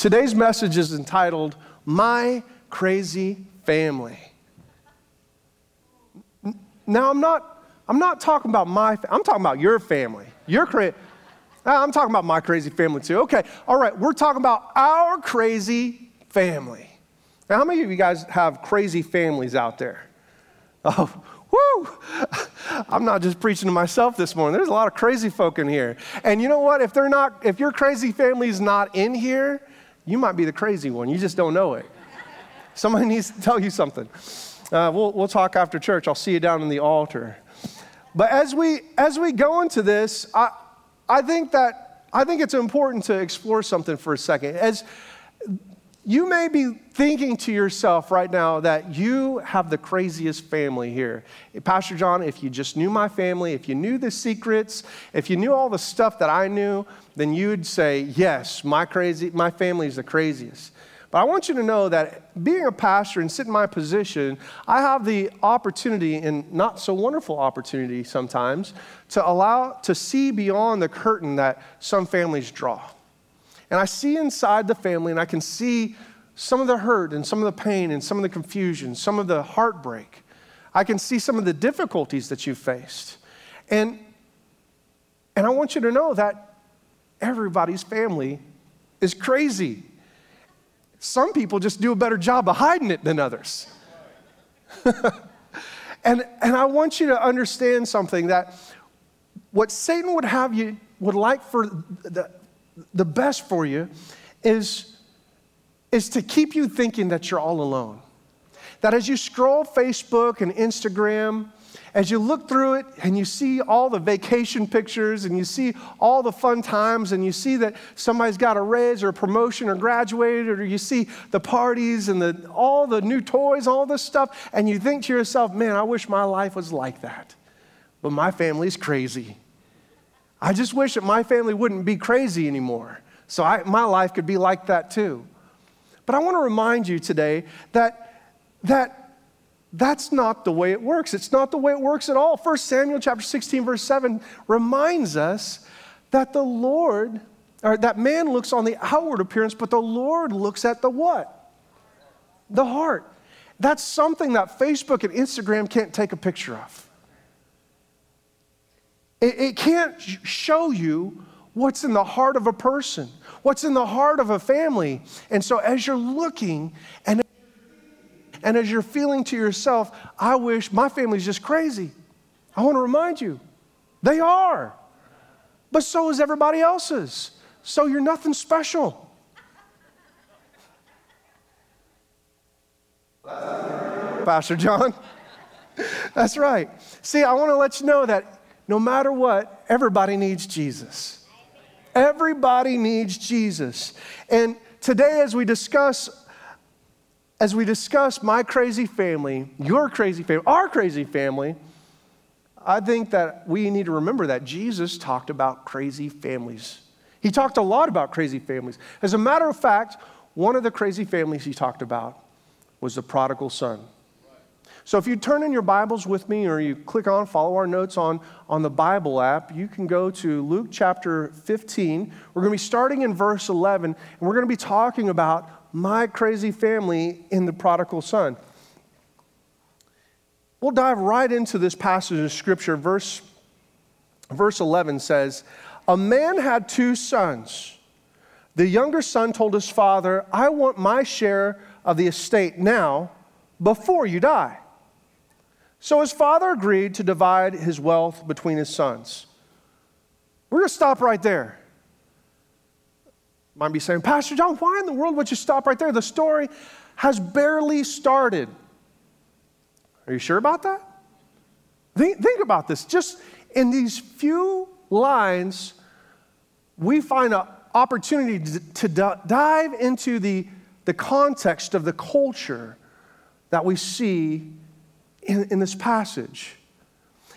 Today's message is entitled My Crazy Family. Now, I'm not, I'm not talking about my, I'm talking about your family. Your crazy. Ah, I'm talking about my crazy family too. Okay, all right, we're talking about our crazy family. Now, how many of you guys have crazy families out there? Oh, woo! I'm not just preaching to myself this morning. There's a lot of crazy folk in here. And you know what? If they're not, if your crazy family's not in here, you might be the crazy one. You just don't know it. Somebody needs to tell you something. Uh, we'll, we'll talk after church. I'll see you down in the altar. But as we as we go into this, I I think that I think it's important to explore something for a second. As you may be thinking to yourself right now that you have the craziest family here. Pastor John, if you just knew my family, if you knew the secrets, if you knew all the stuff that I knew, then you'd say, yes, my crazy, my family is the craziest. But I want you to know that being a pastor and sitting in my position, I have the opportunity, and not so wonderful opportunity sometimes, to allow to see beyond the curtain that some families draw. And I see inside the family, and I can see some of the hurt and some of the pain and some of the confusion, some of the heartbreak. I can see some of the difficulties that you've faced. And, and I want you to know that everybody's family is crazy. Some people just do a better job of hiding it than others. and, and I want you to understand something that what Satan would have you, would like for the, the best for you is, is to keep you thinking that you're all alone. That as you scroll Facebook and Instagram, as you look through it and you see all the vacation pictures and you see all the fun times and you see that somebody's got a raise or a promotion or graduated or you see the parties and the, all the new toys, all this stuff, and you think to yourself, man, I wish my life was like that. But my family's crazy. I just wish that my family wouldn't be crazy anymore. So I, my life could be like that too. But I want to remind you today that, that that's not the way it works. It's not the way it works at all. 1 Samuel chapter 16, verse 7 reminds us that the Lord, or that man looks on the outward appearance, but the Lord looks at the what? The heart. That's something that Facebook and Instagram can't take a picture of. It, it can't show you what's in the heart of a person, what's in the heart of a family. And so as you're looking and and as you're feeling to yourself, I wish my family's just crazy. I want to remind you, they are. But so is everybody else's. So you're nothing special. Pastor John? That's right. See, I want to let you know that no matter what, everybody needs Jesus. Everybody needs Jesus. And today, as we discuss, as we discuss my crazy family, your crazy family, our crazy family, I think that we need to remember that Jesus talked about crazy families. He talked a lot about crazy families. As a matter of fact, one of the crazy families he talked about was the prodigal son. So if you turn in your Bibles with me or you click on, follow our notes on, on the Bible app, you can go to Luke chapter 15. We're going to be starting in verse 11, and we're going to be talking about my crazy family in the prodigal son. We'll dive right into this passage of scripture. Verse, verse 11 says, A man had two sons. The younger son told his father, I want my share of the estate now before you die. So his father agreed to divide his wealth between his sons. We're going to stop right there. Might be saying, Pastor John, why in the world would you stop right there? The story has barely started. Are you sure about that? Think, think about this. Just in these few lines, we find an opportunity to, to dive into the, the context of the culture that we see in, in this passage.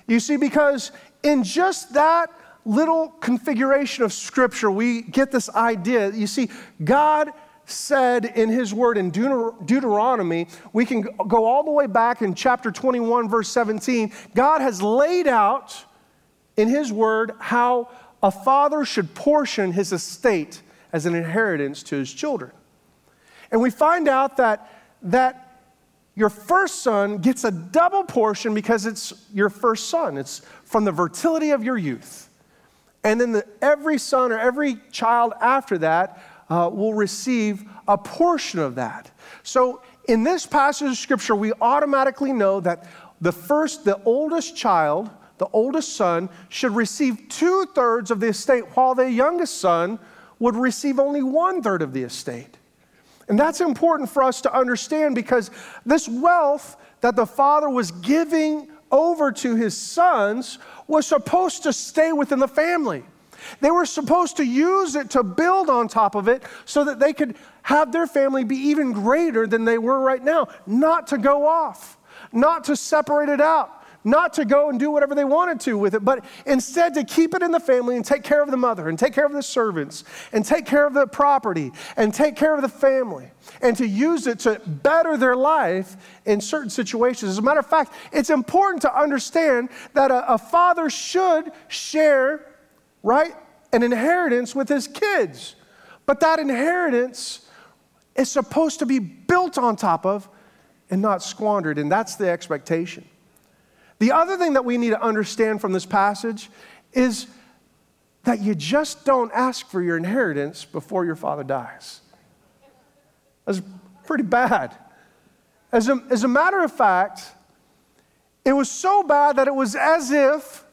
You see, because in just that little configuration of Scripture, we get this idea. You see, God said in His Word in Deut- Deuteronomy, we can go all the way back in chapter 21, verse 17. God has laid out in His Word how a father should portion his estate as an inheritance to his children. And we find out that, that your first son gets a double portion because it's your first son. It's from the fertility of your youth. And then the, every son or every child after that uh, will receive a portion of that. So in this passage of scripture, we automatically know that the first, the oldest child, the oldest son, should receive two thirds of the estate, while the youngest son would receive only one third of the estate. And that's important for us to understand because this wealth that the father was giving over to his sons was supposed to stay within the family. They were supposed to use it to build on top of it so that they could have their family be even greater than they were right now, not to go off, not to separate it out, not to go and do whatever they wanted to with it, but instead to keep it in the family and take care of the mother and take care of the servants and take care of the property and take care of the family and to use it to better their life in certain situations. As a matter of fact, it's important to understand that a, a father should share, right, an inheritance with his kids. But that inheritance is supposed to be built on top of and not squandered, and that's the expectation. The other thing that we need to understand from this passage is that you just don't ask for your inheritance before your father dies. That's pretty bad. As a, as a matter of fact, it was so bad that it was as if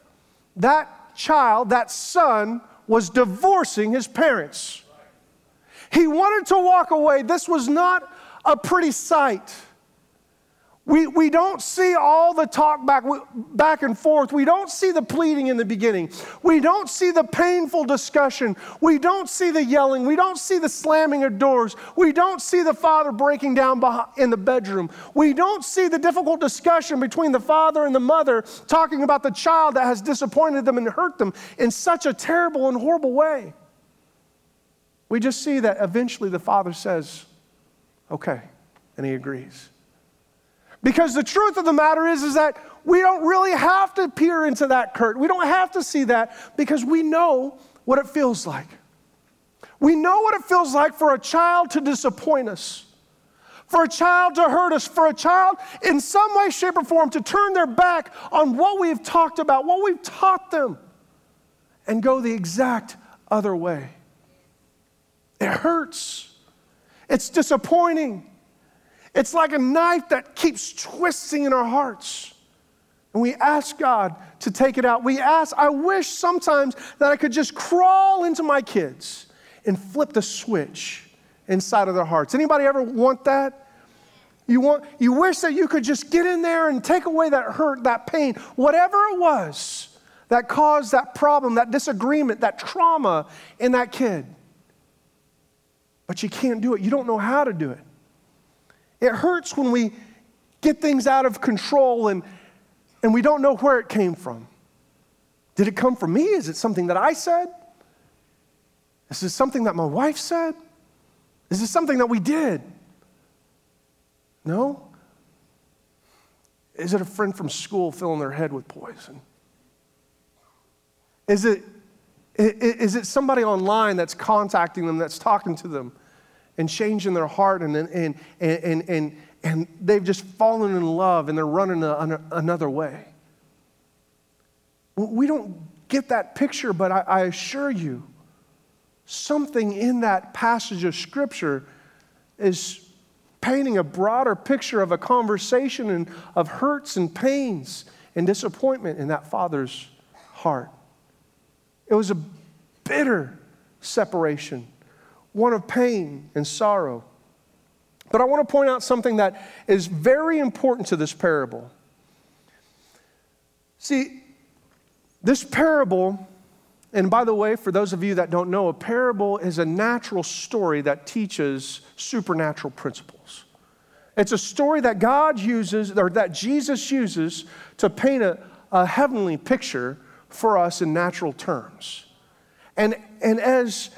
that child, that son, was divorcing his parents. He wanted to walk away. This was not a pretty sight. We, we don't see all the talk back, back and forth. We don't see the pleading in the beginning. We don't see the painful discussion. We don't see the yelling. We don't see the slamming of doors. We don't see the father breaking down in the bedroom. We don't see the difficult discussion between the father and the mother talking about the child that has disappointed them and hurt them in such a terrible and horrible way. We just see that eventually the father says, okay, and he agrees. Because the truth of the matter is, is that we don't really have to peer into that curtain. We don't have to see that because we know what it feels like. We know what it feels like for a child to disappoint us, for a child to hurt us, for a child in some way, shape, or form to turn their back on what we've talked about, what we've taught them, and go the exact other way. It hurts. It's disappointing. It's like a knife that keeps twisting in our hearts. And we ask God to take it out. We ask, I wish sometimes that I could just crawl into my kids and flip the switch inside of their hearts. Anybody ever want that? You want you wish that you could just get in there and take away that hurt, that pain, whatever it was that caused that problem, that disagreement, that trauma in that kid. But you can't do it. You don't know how to do it. It hurts when we get things out of control and, and we don't know where it came from. Did it come from me? Is it something that I said? Is this something that my wife said? Is this something that we did? No? Is it a friend from school filling their head with poison? Is it, is it somebody online that's contacting them, that's talking to them? And changing their heart and, and, and, and, and, they've just fallen in love and they're running a, another way. We don't get that picture, but I, I assure you, something in that passage of Scripture is painting a broader picture of a conversation and of hurts and pains and disappointment in that father's heart. It was a bitter separation one of pain and sorrow. But I want to point out something that is very important to this parable. See, this parable, and by the way, for those of you that don't know, a parable is a natural story that teaches supernatural principles. It's a story that God uses, or that Jesus uses, to paint a, a heavenly picture for us in natural terms. And, and as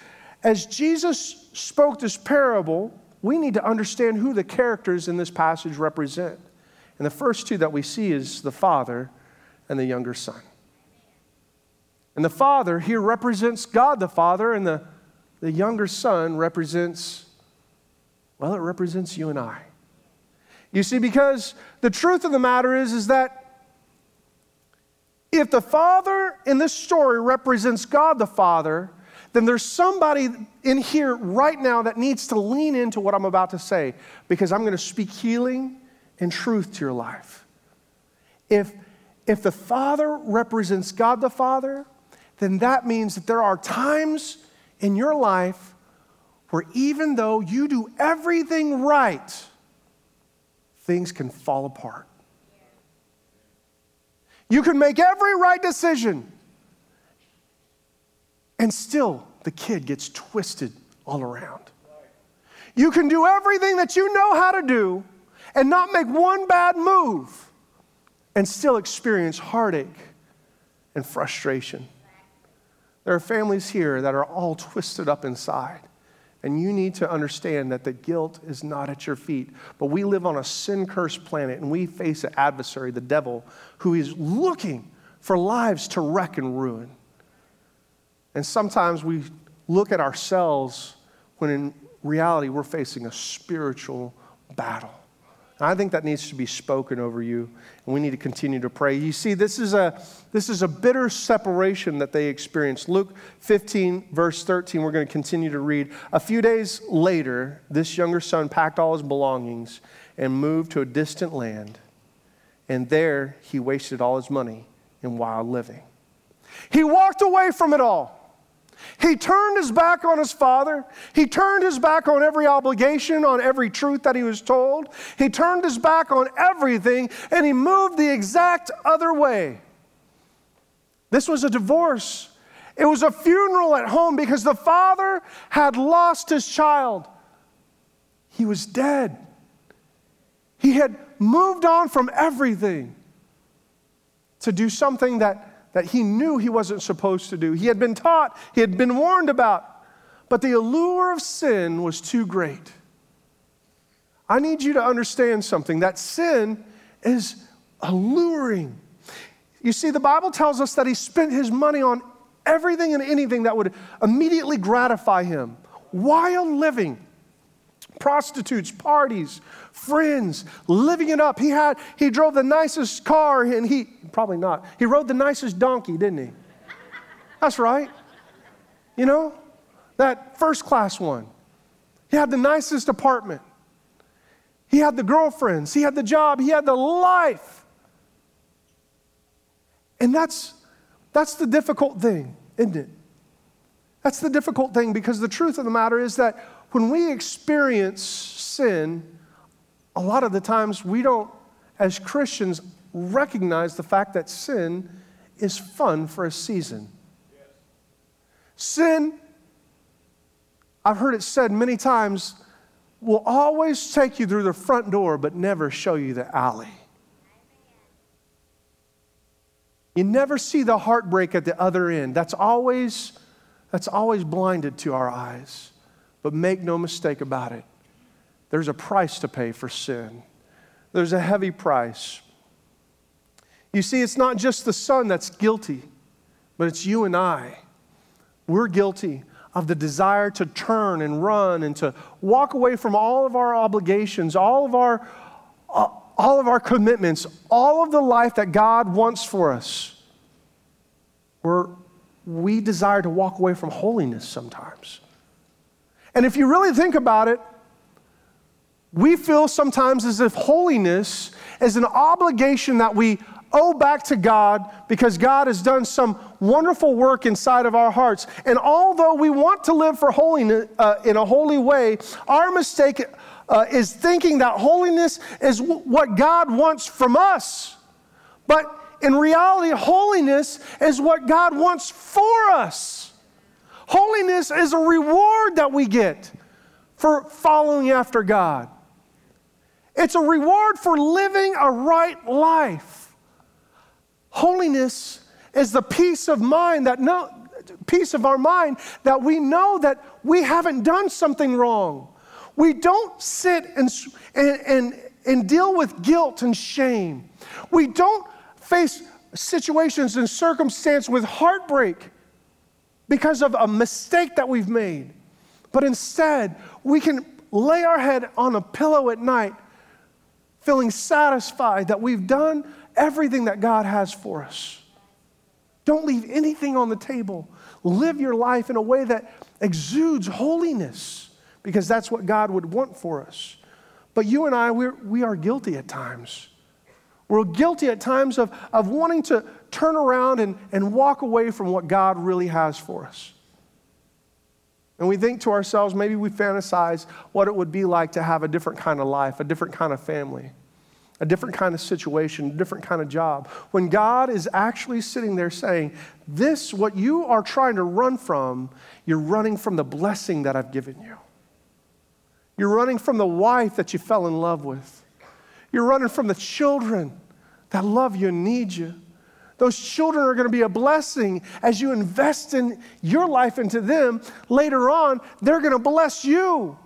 as Jesus spoke this parable, we need to understand who the characters in this passage represent. And the first two that we see is the father and the younger son. And the father here represents God the Father, and the, the younger son represents, well, it represents you and I. You see, because the truth of the matter is, is that if the father in this story represents God the Father, then there's somebody in here right now that needs to lean into what I'm about to say because I'm going to speak healing and truth to your life. If, if the Father represents God the Father, then that means that there are times in your life where even though you do everything right, things can fall apart. You can make every right decision, and still the kid gets twisted all around. You can do everything that you know how to do and not make one bad move and still experience heartache and frustration. There are families here that are all twisted up inside. And you need to understand that the guilt is not at your feet. But we live on a sin cursed planet and we face an adversary, the devil, who is looking for lives to wreck and ruin. And sometimes we look at ourselves when in reality we're facing a spiritual battle. And I think that needs to be spoken over you, and we need to continue to pray. You see, this is a, this is a bitter separation that they experienced. Luke 15, verse 13, we're going to continue to read. A few days later, this younger son packed all his belongings and moved to a distant land, and there he wasted all his money in wild living. He walked away from it all. He turned his back on his father. He turned his back on every obligation, on every truth that he was told. He turned his back on everything and he moved the exact other way. This was a divorce. It was a funeral at home because the father had lost his child. He was dead. He had moved on from everything to do something that that he knew he wasn't supposed to do. He had been taught, he had been warned about, but the allure of sin was too great. I need you to understand something that sin is alluring. You see, the Bible tells us that he spent his money on everything and anything that would immediately gratify him while living prostitutes, parties, friends, living it up. He had he drove the nicest car and he probably not. He rode the nicest donkey, didn't he? That's right. You know? That first class one. He had the nicest apartment. He had the girlfriends, he had the job, he had the life. And that's that's the difficult thing, isn't it? That's the difficult thing because the truth of the matter is that when we experience sin, a lot of the times we don't, as Christians, recognize the fact that sin is fun for a season. Sin, I've heard it said many times, will always take you through the front door but never show you the alley. You never see the heartbreak at the other end. That's always, that's always blinded to our eyes. But make no mistake about it, there's a price to pay for sin. There's a heavy price. You see, it's not just the son that's guilty, but it's you and I. We're guilty of the desire to turn and run and to walk away from all of our obligations, all of our, uh, all of our commitments, all of the life that God wants for us. Where we desire to walk away from holiness sometimes. And if you really think about it, we feel sometimes as if holiness is an obligation that we owe back to God because God has done some wonderful work inside of our hearts. And although we want to live for holiness uh, in a holy way, our mistake uh, is thinking that holiness is w- what God wants from us. But in reality, holiness is what God wants for us. Holiness is a reward that we get for following after God. It's a reward for living a right life. Holiness is the peace of mind that no peace of our mind that we know that we haven't done something wrong. We don't sit and, and, and, and deal with guilt and shame. We don't face situations and circumstance with heartbreak because of a mistake that we've made. But instead, we can lay our head on a pillow at night, feeling satisfied that we've done everything that God has for us. Don't leave anything on the table. Live your life in a way that exudes holiness because that's what God would want for us. But you and I, we're, we are guilty at times. We're guilty at times of, of wanting to turn around and, and walk away from what God really has for us. And we think to ourselves, maybe we fantasize what it would be like to have a different kind of life, a different kind of family, a different kind of situation, a different kind of job. When God is actually sitting there saying, This, what you are trying to run from, you're running from the blessing that I've given you. You're running from the wife that you fell in love with. You're running from the children that love you and need you. Those children are going to be a blessing as you invest in your life into them. Later on, they're going to bless you.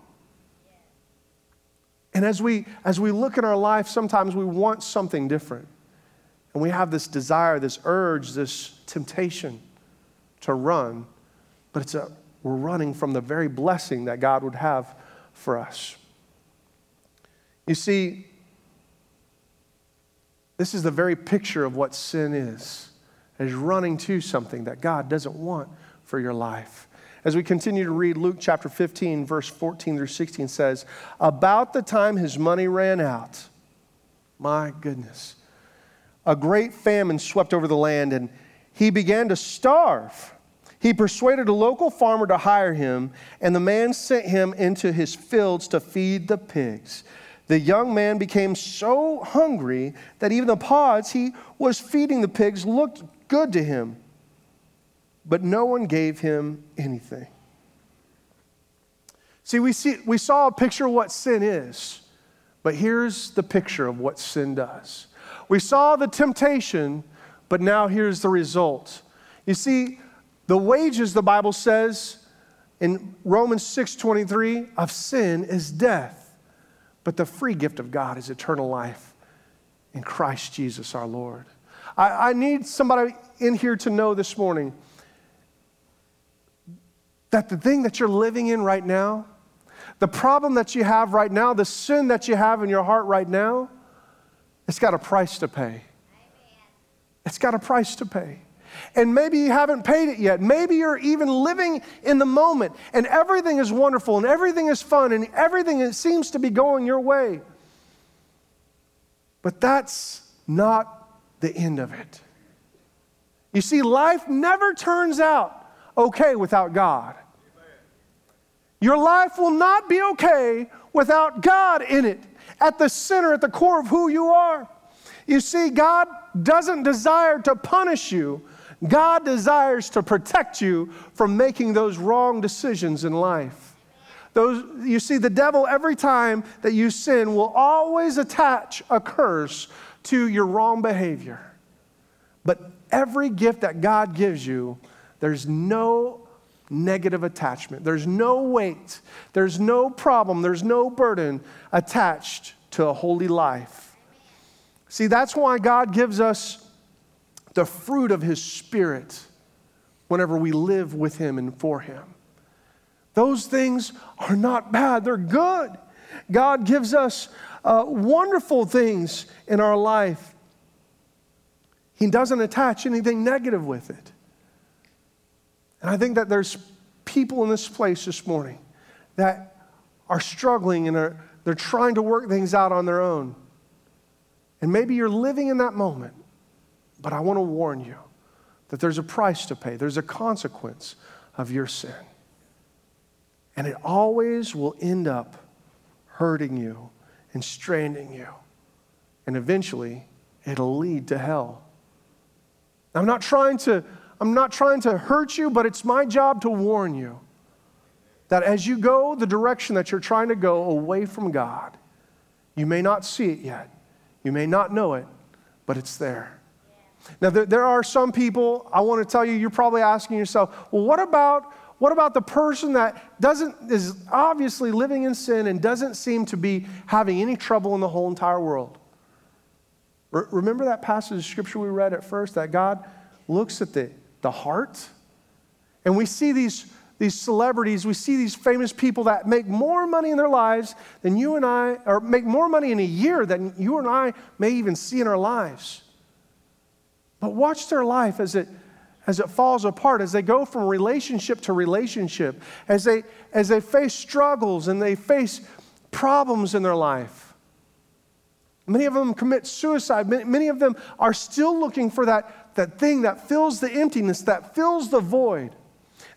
And as we, as we look in our life, sometimes we want something different. And we have this desire, this urge, this temptation to run. But it's a, we're running from the very blessing that God would have for us. You see, this is the very picture of what sin is, is running to something that God doesn't want for your life. As we continue to read, Luke chapter 15, verse 14 through 16 says, About the time his money ran out, my goodness, a great famine swept over the land and he began to starve. He persuaded a local farmer to hire him, and the man sent him into his fields to feed the pigs. The young man became so hungry that even the pods he was feeding the pigs looked good to him. But no one gave him anything. See, we, see, we saw a picture of what sin is, but here's the picture of what sin does. We saw the temptation, but now here's the result. You see, the wages, the Bible says in Romans 6:23, of sin is death. But the free gift of God is eternal life in Christ Jesus our Lord. I, I need somebody in here to know this morning that the thing that you're living in right now, the problem that you have right now, the sin that you have in your heart right now, it's got a price to pay. It's got a price to pay and maybe you haven't paid it yet. Maybe you're even living in the moment and everything is wonderful and everything is fun and everything seems to be going your way. But that's not the end of it. You see, life never turns out okay without God. Your life will not be okay without God in it, at the center, at the core of who you are. You see, God doesn't desire to punish you, God desires to protect you from making those wrong decisions in life. Those, you see, the devil, every time that you sin, will always attach a curse to your wrong behavior. But every gift that God gives you, there's no negative attachment. There's no weight. There's no problem. There's no burden attached to a holy life. See, that's why God gives us the fruit of His Spirit whenever we live with Him and for Him. Those things are not bad, they're good. God gives us uh, wonderful things in our life. He doesn't attach anything negative with it. And I think that there's people in this place this morning that are struggling and are, they're trying to work things out on their own. And maybe you're living in that moment but I want to warn you that there's a price to pay, there's a consequence of your sin. And it always will end up hurting you and straining you. And eventually, it'll lead to hell. I'm not trying to I'm not trying to hurt you, but it's my job to warn you that as you go the direction that you're trying to go away from God, you may not see it yet. You may not know it, but it's there. Now, there, there are some people, I want to tell you, you're probably asking yourself, well, what about, what about the person that doesn't, is obviously living in sin and doesn't seem to be having any trouble in the whole entire world? remember that passage of scripture we read at first that God looks at the, the heart? And we see these, these celebrities, we see these famous people that make more money in their lives than you and I, or make more money in a year than you and I may even see in our lives. But watch their life as it, as it falls apart, as they go from relationship to relationship, as they, as they face struggles and they face problems in their life. Many of them commit suicide. Many, of them are still looking for that, that thing that fills the emptiness, that fills the void.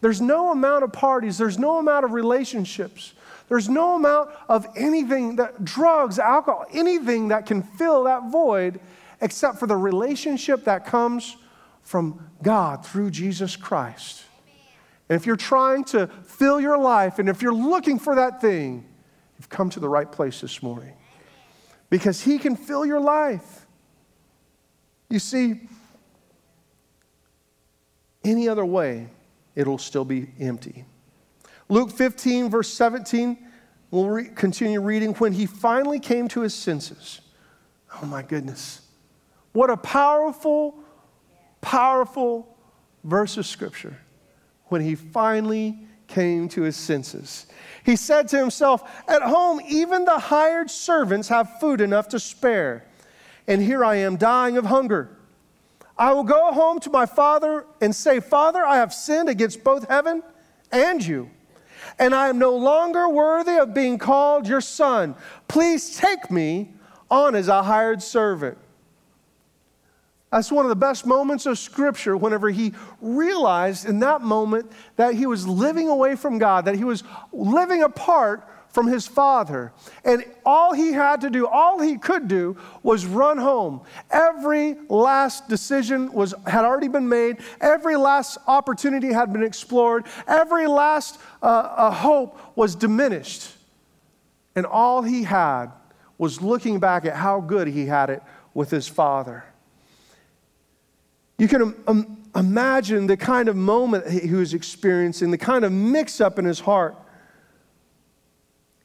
There's no amount of parties, there's no amount of relationships, there's no amount of anything that drugs, alcohol, anything that can fill that void except for the relationship that comes from God through Jesus Christ. And if you're trying to fill your life and if you're looking for that thing, you've come to the right place this morning because He can fill your life. You see, any other way, it'll still be empty. Luke 15, verse 17, we'll re- continue reading. When he finally came to his senses, oh my goodness, what a powerful, powerful verse of scripture. When he finally came to his senses, he said to himself, At home, even the hired servants have food enough to spare, and here I am dying of hunger. I will go home to my father and say, Father, I have sinned against both heaven and you, and I am no longer worthy of being called your son. Please take me on as a hired servant. That's one of the best moments of Scripture whenever he realized in that moment that he was living away from God, that he was living apart from his father. And all he had to do, all he could do, was run home. Every last decision was, had already been made, every last opportunity had been explored, every last uh, hope was diminished. And all he had was looking back at how good he had it with his father. You can um, imagine the kind of moment he was experiencing, the kind of mix up in his heart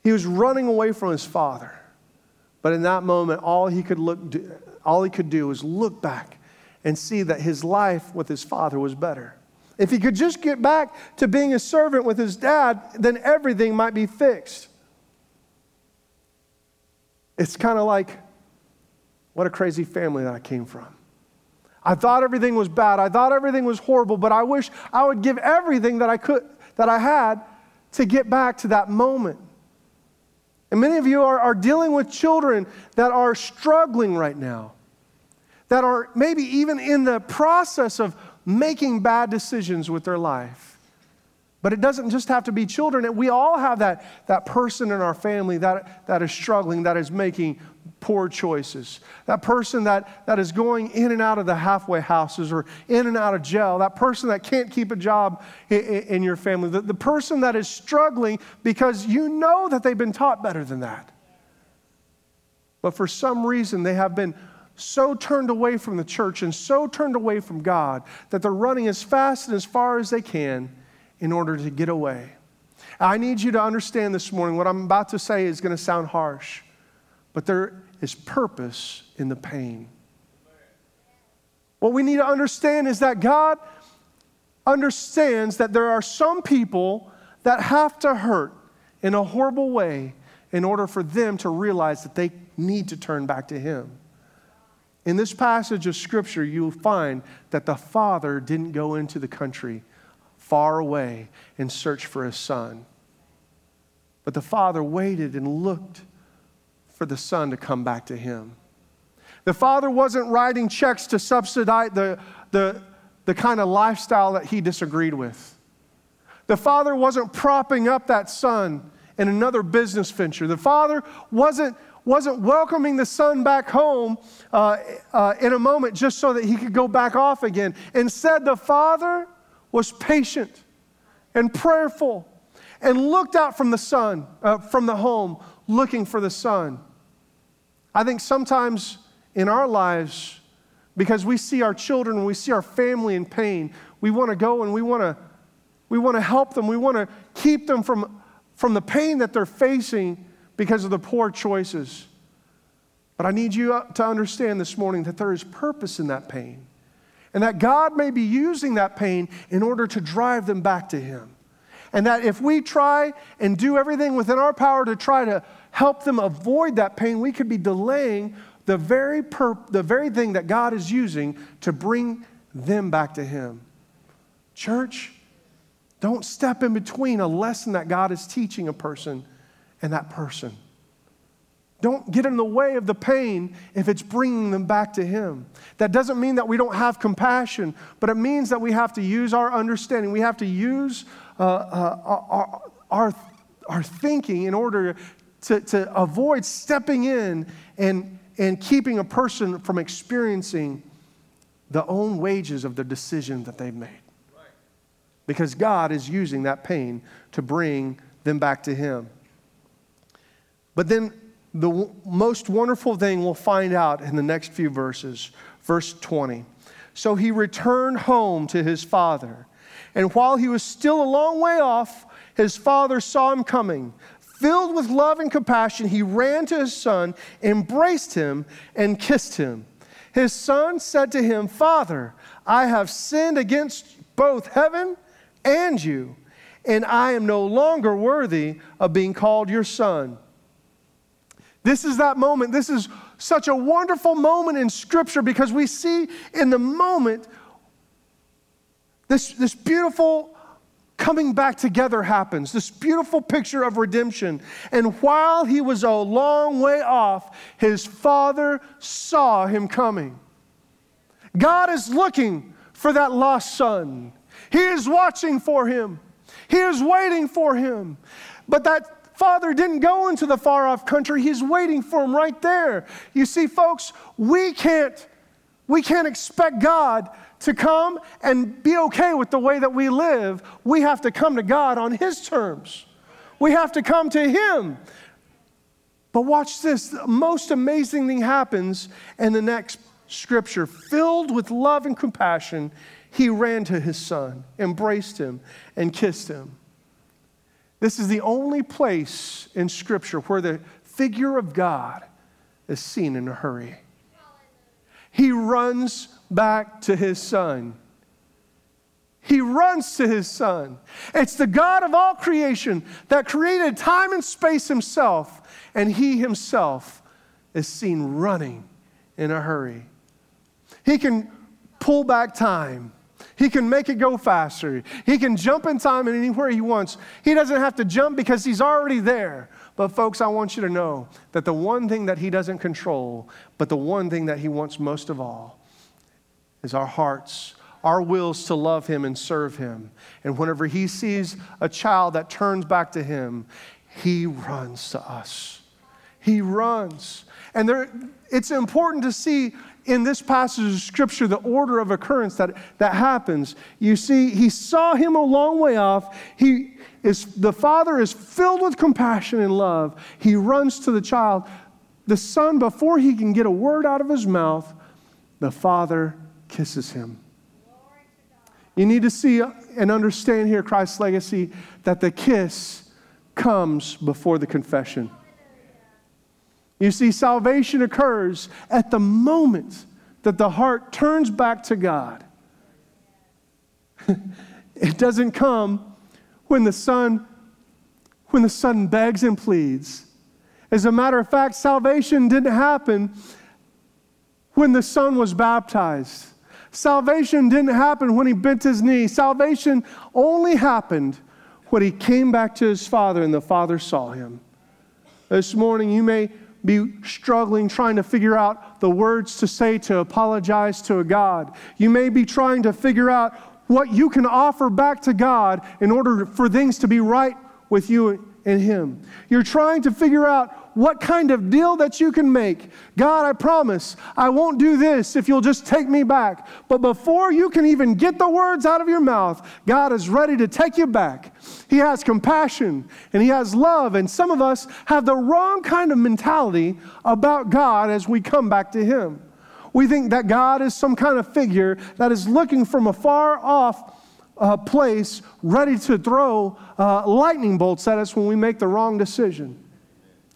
he was running away from his father. But in that moment, all he could look, all he could do was look back and see that his life with his father was better. If he could just get back to being a servant with his dad, then everything might be fixed. It's kind of like, what a crazy family that I came from. I thought everything was bad. I thought everything was horrible, but I wish I would give everything that I could, that I had to get back to that moment. And many of you are, are dealing with children that are struggling right now, that are maybe even in the process of making bad decisions with their life. But it doesn't just have to be children. We all have that, that person in our family that, that is struggling, that is making poor choices. That person that, that is going in and out of the halfway houses or in and out of jail. That person that can't keep a job in, in your family. The, the person that is struggling because you know that they've been taught better than that. But for some reason, they have been so turned away from the church and so turned away from God that they're running as fast and as far as they can in order to get away. I need you to understand this morning what I'm about to say is going to sound harsh, but there is purpose in the pain. What we need to understand is that God understands that there are some people that have to hurt in a horrible way in order for them to realize that they need to turn back to Him. In this passage of Scripture, you'll find that the father didn't go into the country far away and search for his son. But the father waited and looked for the son to come back to him. The father wasn't writing checks to subsidize the, the, the kind of lifestyle that he disagreed with. The father wasn't propping up that son in another business venture. The father wasn't, wasn't welcoming the son back home uh, uh, in a moment just so that he could go back off again. Instead, the father was patient and prayerful and looked out from the son, uh, from the home, looking for the son. I think sometimes in our lives, because we see our children, we see our family in pain, we want to go and we want to we want to help them. We want to keep them from, from the pain that they're facing because of the poor choices. But I need you to understand this morning that there is purpose in that pain and that God may be using that pain in order to drive them back to Him. And that if we try and do everything within our power to try to help them avoid that pain, we could be delaying the very, the very thing that God is using to bring them back to Him. Church, don't step in between a lesson that God is teaching a person and that person. Don't get in the way of the pain if it's bringing them back to Him. That doesn't mean that we don't have compassion, but it means that we have to use our understanding. We have to use uh, our, our, our thinking in order to, to avoid stepping in and, and keeping a person from experiencing the own wages of the decision that they've made. Because God is using that pain to bring them back to Him. But then the w- most wonderful thing we'll find out in the next few verses. Verse 20. So he returned home to his father. And while he was still a long way off, his father saw him coming. Filled with love and compassion, he ran to his son, embraced him, and kissed him. His son said to him, Father, I have sinned against both heaven and you, and I am no longer worthy of being called your son. This is that moment. This is such a wonderful moment in Scripture because we see in the moment this, this beautiful coming back together happens, this beautiful picture of redemption. And while he was a long way off, his father saw him coming. God is looking for that lost son, he is watching for him, he is waiting for him. But that father didn't go into the far off country. He's waiting for him right there. You see, folks, we can't, we can't expect God to come and be okay with the way that we live. We have to come to God on His terms. We have to come to Him. But watch this the most amazing thing happens in the next scripture. Filled with love and compassion, he ran to his son, embraced him, and kissed him. This is the only place in Scripture where the figure of God is seen in a hurry. He runs back to his son. He runs to his son. It's the God of all creation that created time and space himself, and he himself is seen running in a hurry. He can pull back time. He can make it go faster. He can jump in time and anywhere he wants. He doesn't have to jump because he's already there. But, folks, I want you to know that the one thing that he doesn't control, but the one thing that he wants most of all, is our hearts, our wills to love him and serve him. And whenever he sees a child that turns back to him, he runs to us. He runs. And there, it's important to see in this passage of scripture the order of occurrence that, that happens. You see, he saw him a long way off. He is, the father is filled with compassion and love. He runs to the child. The son, before he can get a word out of his mouth, the father kisses him. You need to see and understand here, Christ's legacy, that the kiss comes before the confession. You see, salvation occurs at the moment that the heart turns back to God. it doesn't come when the son when the son begs and pleads. As a matter of fact, salvation didn't happen when the son was baptized. Salvation didn't happen when he bent his knee. Salvation only happened when he came back to his father and the father saw him. This morning, you may be struggling trying to figure out the words to say to apologize to a God. You may be trying to figure out what you can offer back to God in order for things to be right with you and Him. You're trying to figure out what kind of deal that you can make. God, I promise I won't do this if you'll just take me back. But before you can even get the words out of your mouth, God is ready to take you back. He has compassion and He has love. And some of us have the wrong kind of mentality about God as we come back to Him. We think that God is some kind of figure that is looking from a far off uh, place, ready to throw uh, lightning bolts at us when we make the wrong decision.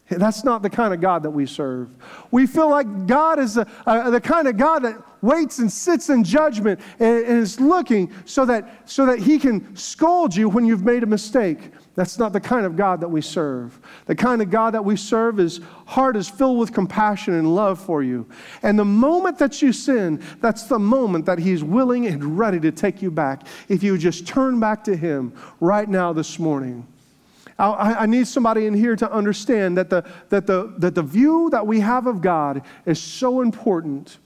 That's not the kind of God that we serve. We feel like God is the, uh, the kind of God that waits and sits in judgment and, and is looking so that, so that he can scold you when you've made a mistake. That's not the kind of God that we serve. The kind of God that we serve, his heart is filled with compassion and love for you. And the moment that you sin, that's the moment that he's willing and ready to take you back. If you just turn back to him right now this morning. I, I need somebody in here to understand that the, that, the, that the view that we have of God is so important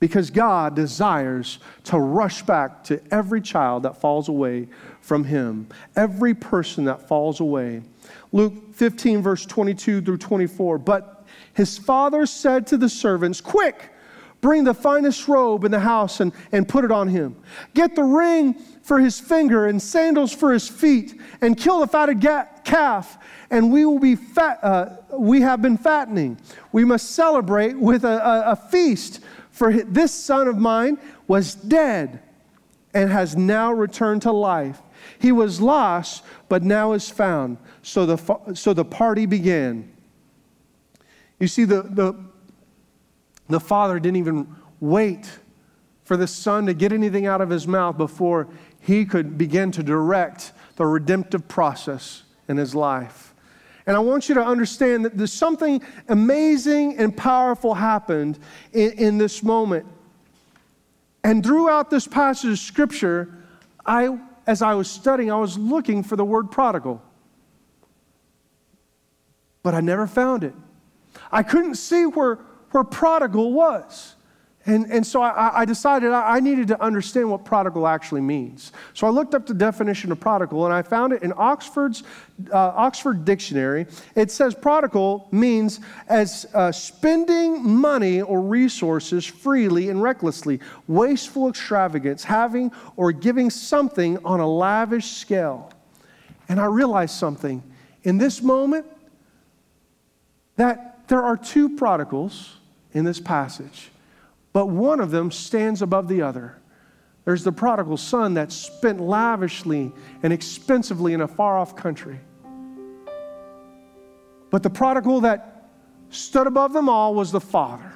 because God desires to rush back to every child that falls away from Him, every person that falls away. Luke 15, verse 22 through 24. But his father said to the servants, Quick! Bring the finest robe in the house and, and put it on him. Get the ring for his finger and sandals for his feet, and kill the fatted ga- calf, and we will be fat. Uh, we have been fattening. We must celebrate with a, a, a feast, for this son of mine was dead and has now returned to life. He was lost, but now is found. So the, so the party began. You see, the, the, the father didn't even wait for the son to get anything out of his mouth before he could begin to direct the redemptive process in his life. And I want you to understand that there's something amazing and powerful happened in, in this moment. And throughout this passage of scripture, I, as I was studying, I was looking for the word prodigal. But I never found it. I couldn't see where where prodigal was. And, and so I, I decided I, needed to understand what prodigal actually means. So I looked up the definition of prodigal and I found it in Oxford's uh, Oxford Dictionary. It says prodigal means as uh, spending money or resources freely and recklessly, wasteful extravagance, having or giving something on a lavish scale. And I realized something in this moment that there are two prodigals in this passage, but one of them stands above the other. There's the prodigal son that spent lavishly and expensively in a far off country. But the prodigal that stood above them all was the father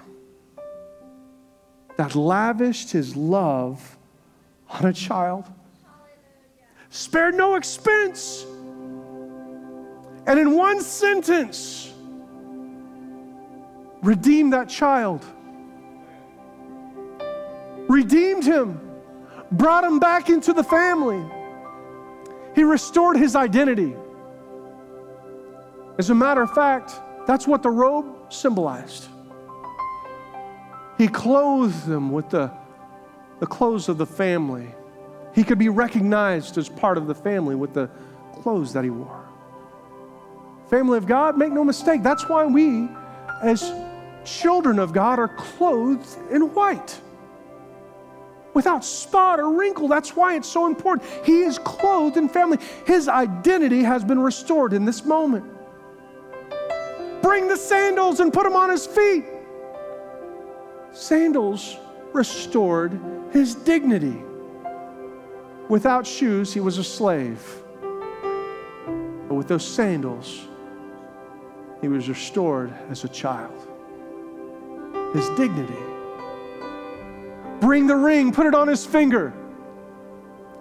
that lavished his love on a child, spared no expense. And in one sentence, redeemed that child, redeemed him, brought him back into the family. He restored his identity. As a matter of fact, that's what the robe symbolized. He clothed them with the, the clothes of the family. He could be recognized as part of the family with the clothes that he wore. Family of God, make no mistake, that's why we, as children of God are clothed in white without spot or wrinkle. That's why it's so important. He is clothed in family. His identity has been restored in this moment. Bring the sandals and put them on his feet. Sandals restored his dignity. Without shoes, he was a slave. But with those sandals, he was restored as a child his dignity. Bring the ring, put it on his finger.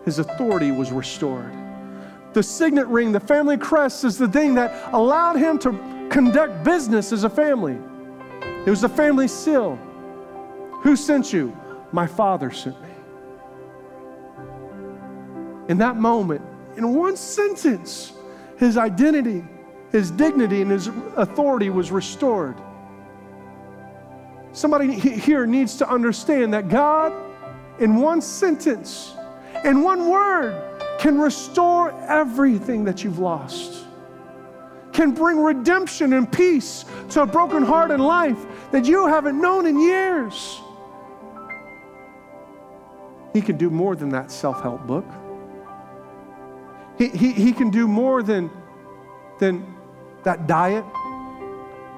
His authority was restored. The signet ring, the family crest, is the thing that allowed him to conduct business as a family. It was the family seal. Who sent you? My father sent me. In that moment, in one sentence, his identity, his dignity, and his authority was restored. Somebody here needs to understand that God, in one sentence, in one word, can restore everything that you've lost, can bring redemption and peace to a broken heart and life that you haven't known in years. He can do more than that self help book. He, he, he can do more than, than that diet.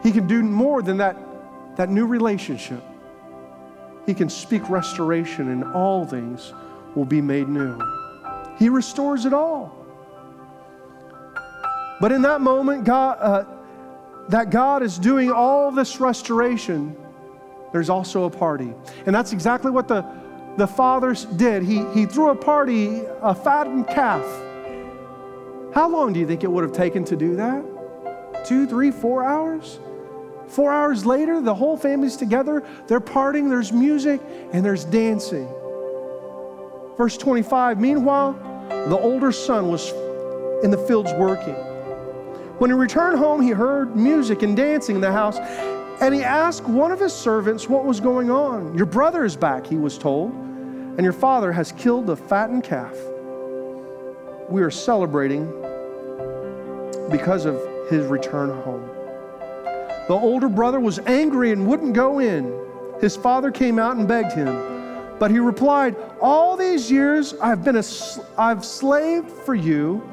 He can do more than that that new relationship, He can speak restoration and all things will be made new. He restores it all. But in that moment, God, uh, that God is doing all this restoration, there's also a party. And that's exactly what the, the fathers did. He, he threw a party, a fattened calf. How long do you think it would have taken to do that? Two, three, four hours? Four hours later, the whole family's together. They're partying, there's music, and there's dancing. Verse 25 Meanwhile, the older son was in the fields working. When he returned home, he heard music and dancing in the house, and he asked one of his servants what was going on. Your brother is back, he was told, and your father has killed the fattened calf. We are celebrating because of his return home. The older brother was angry and wouldn't go in. His father came out and begged him. But he replied, All these years I've been a, I've slaved for you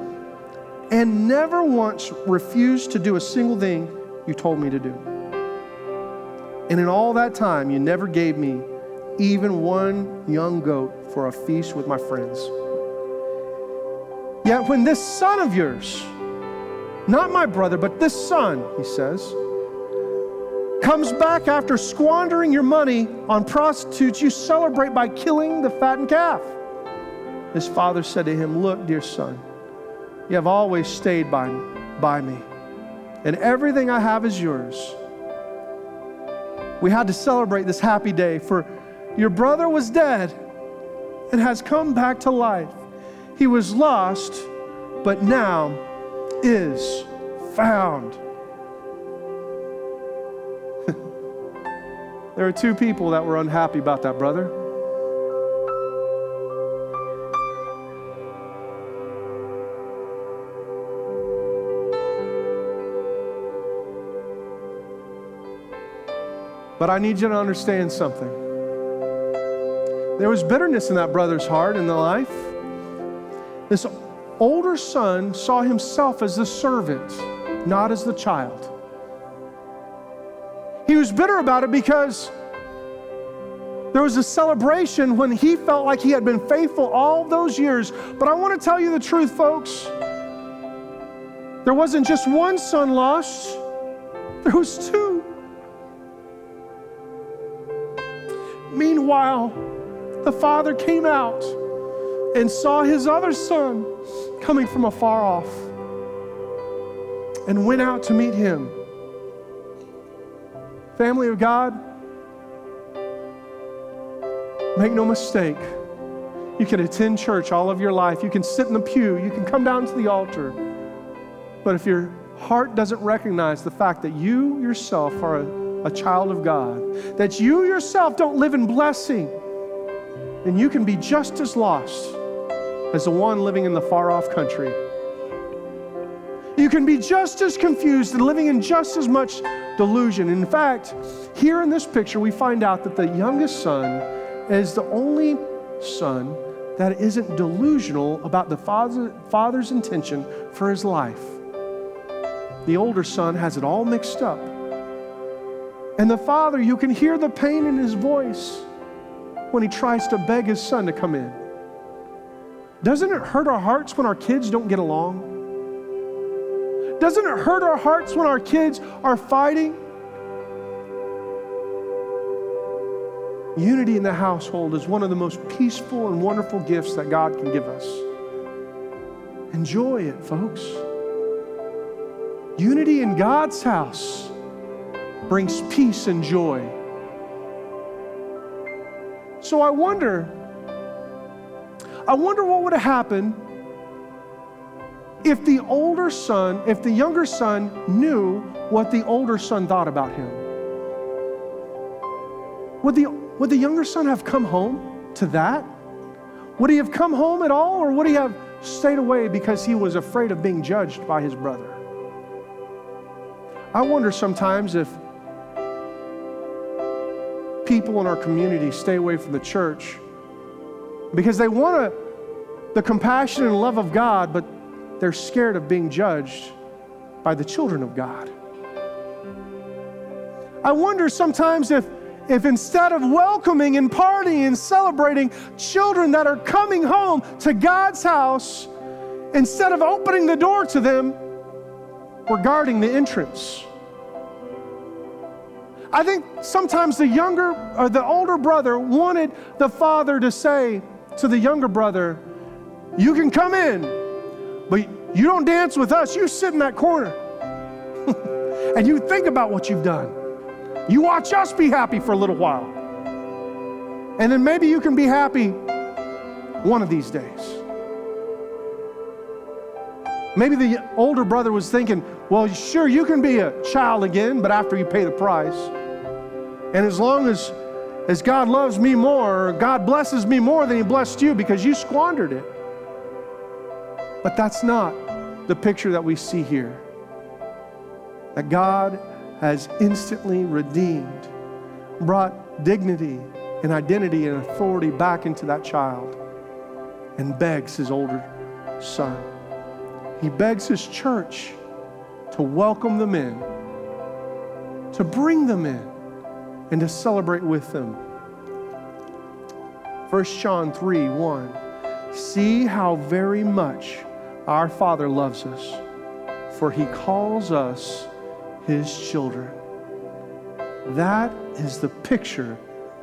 and never once refused to do a single thing you told me to do. And in all that time, you never gave me even one young goat for a feast with my friends. Yet when this son of yours, not my brother, but this son, he says, comes back after squandering your money on prostitutes, you celebrate by killing the fattened calf. His father said to him, Look, dear son, you have always stayed by, by me, and everything I have is yours. We had to celebrate this happy day, for your brother was dead and has come back to life. He was lost, but now is found. There are two people that were unhappy about that, brother. But I need you to understand something. There was bitterness in that brother's heart in the life. This older son saw himself as the servant, not as the child. He was bitter about it because there was a celebration when he felt like he had been faithful all those years. But I want to tell you the truth, folks. There wasn't just one son lost, there was two. Meanwhile, the father came out and saw his other son coming from afar off and went out to meet him. Family of God, make no mistake. You can attend church all of your life. You can sit in the pew. You can come down to the altar. But if your heart doesn't recognize the fact that you yourself are a, a child of God, that you yourself don't live in blessing, then you can be just as lost as the one living in the far off country. You can be just as confused and living in just as much delusion. In fact, here in this picture, we find out that the youngest son is the only son that isn't delusional about the father, father's intention for his life. The older son has it all mixed up. And the father, you can hear the pain in his voice when he tries to beg his son to come in. Doesn't it hurt our hearts when our kids don't get along? Doesn't it hurt our hearts when our kids are fighting? Unity in the household is one of the most peaceful and wonderful gifts that God can give us. Enjoy it, folks. Unity in God's house brings peace and joy. So I wonder, I wonder what would have happened if the older son, if the younger son knew what the older son thought about him, would the, would the younger son have come home to that? Would he have come home at all, or would he have stayed away because he was afraid of being judged by his brother? I wonder sometimes if people in our community stay away from the church because they want the compassion and love of God, but they're scared of being judged by the children of God. I wonder sometimes if, if instead of welcoming and partying and celebrating children that are coming home to God's house, instead of opening the door to them, we're guarding the entrance I think sometimes the younger or the older brother wanted the father to say to the younger brother, You can come in, but you don't dance with us. You sit in that corner. and you think about what you've done. You watch us be happy for a little while. And then maybe you can be happy one of these days. Maybe the older brother was thinking, well, sure, you can be a child again, but after you pay the price. And as long as, as God loves me more, God blesses me more than He blessed you because you squandered it. But that's not the picture that we see here. That God has instantly redeemed, brought dignity and identity and authority back into that child, and begs his older son. He begs his church to welcome them in, to bring them in, and to celebrate with them. 1 John 3 1. See how very much our Father loves us, for he calls us his children. That is the picture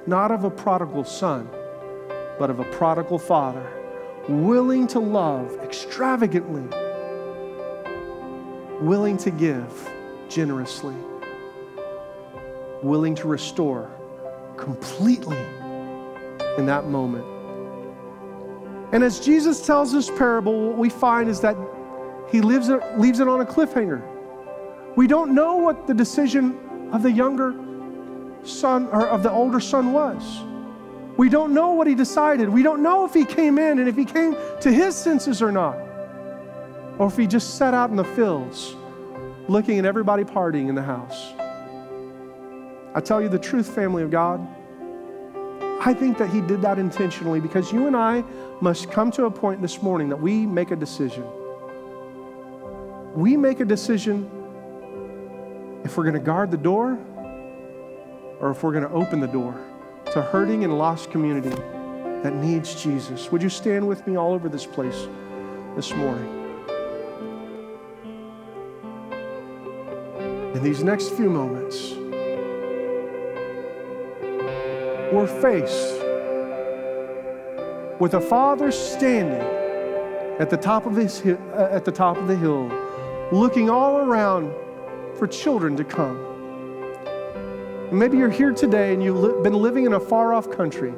not of a prodigal son, but of a prodigal father, willing to love extravagantly, willing to give generously, willing to restore completely in that moment. And as Jesus tells this parable, what we find is that he leaves it, leaves it on a cliffhanger. We don't know what the decision of the younger son or of the older son was. We don't know what he decided. We don't know if he came in and if he came to his senses or not. Or if he just sat out in the fields looking at everybody partying in the house. I tell you the truth, family of God. I think that he did that intentionally because you and I must come to a point this morning that we make a decision. We make a decision if we're going to guard the door or if we're going to open the door to hurting and lost community that needs Jesus. Would you stand with me all over this place this morning? In these next few moments, we're faced with a father standing at the top of his uh, at the top of the hill, looking all around for children to come. And maybe you're here today and you've li- been living in a far off country.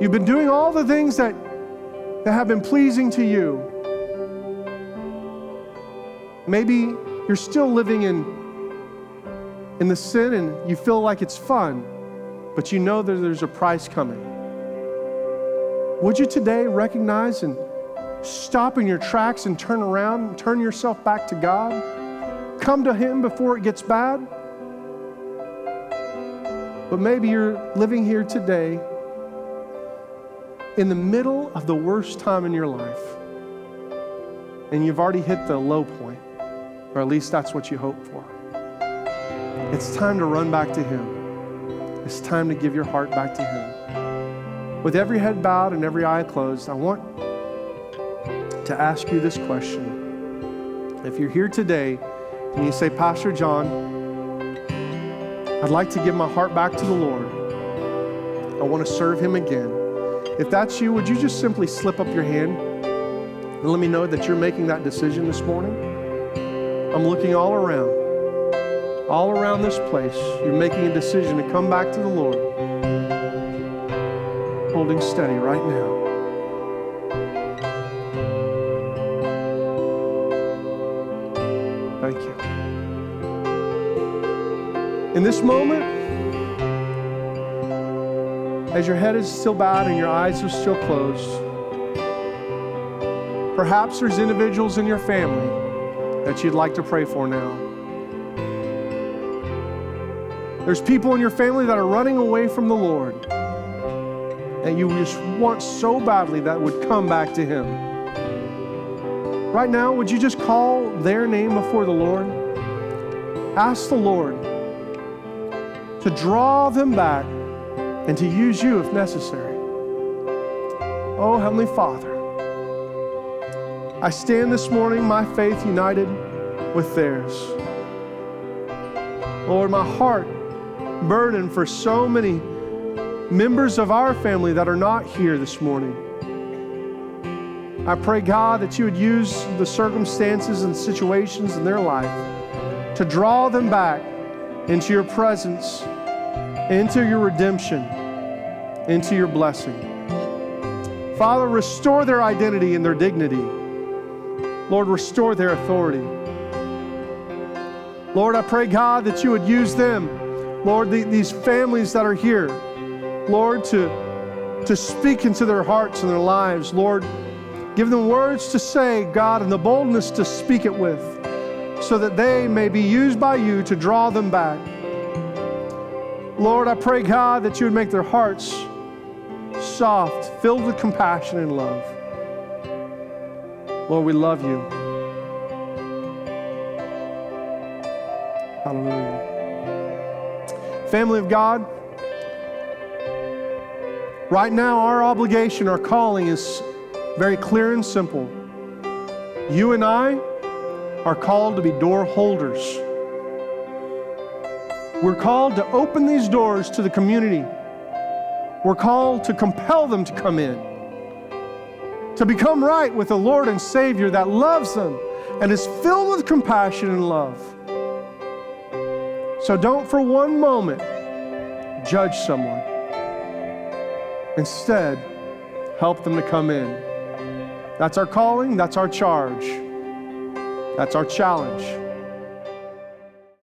You've been doing all the things that, that have been pleasing to you. Maybe you're still living in, in the sin and you feel like it's fun, but you know that there's a price coming. Would you today recognize and stop in your tracks and turn around and turn yourself back to God. Come to Him before it gets bad. But maybe you're living here today in the middle of the worst time in your life, and you've already hit the low point, or at least that's what you hope for. It's time to run back to Him. It's time to give your heart back to Him. With every head bowed and every eye closed, I want to ask you this question. If you're here today and you say, Pastor John, I'd like to give my heart back to the Lord, I want to serve Him again. If that's you, would you just simply slip up your hand and let me know that you're making that decision this morning? I'm looking all around, all around this place. You're making a decision to come back to the Lord. Holding steady right now. Thank you. In this moment, as your head is still bowed and your eyes are still closed, perhaps there's individuals in your family that you'd like to pray for now. There's people in your family that are running away from the Lord and you just want so badly that would come back to Him. Right now, would you just call their name before the Lord? Ask the Lord to draw them back and to use you if necessary. Oh, Heavenly Father, I stand this morning, my faith united with theirs. Lord, my heart burdened for so many members of our family that are not here this morning. I pray, God, that you would use the circumstances and situations in their life to draw them back into your presence, into your redemption, into your blessing. Father, restore their identity and their dignity. Lord, restore their authority. Lord, I pray, God, that you would use them, Lord, the, these families that are here, Lord, to, to speak into their hearts and their lives. Lord, give them words to say, God, and the boldness to speak it with, so that they may be used by you to draw them back. Lord, I pray, God, that you would make their hearts soft, filled with compassion and love. Lord, we love you. Hallelujah. Family of God, right now our obligation, our calling is very clear and simple. You and I are called to be door holders. We're called to open these doors to the community. We're called to compel them to come in, to become right with a Lord and Savior that loves them and is filled with compassion and love. So don't for one moment judge someone. Instead, help them to come in. That's our calling, that's our charge, that's our challenge.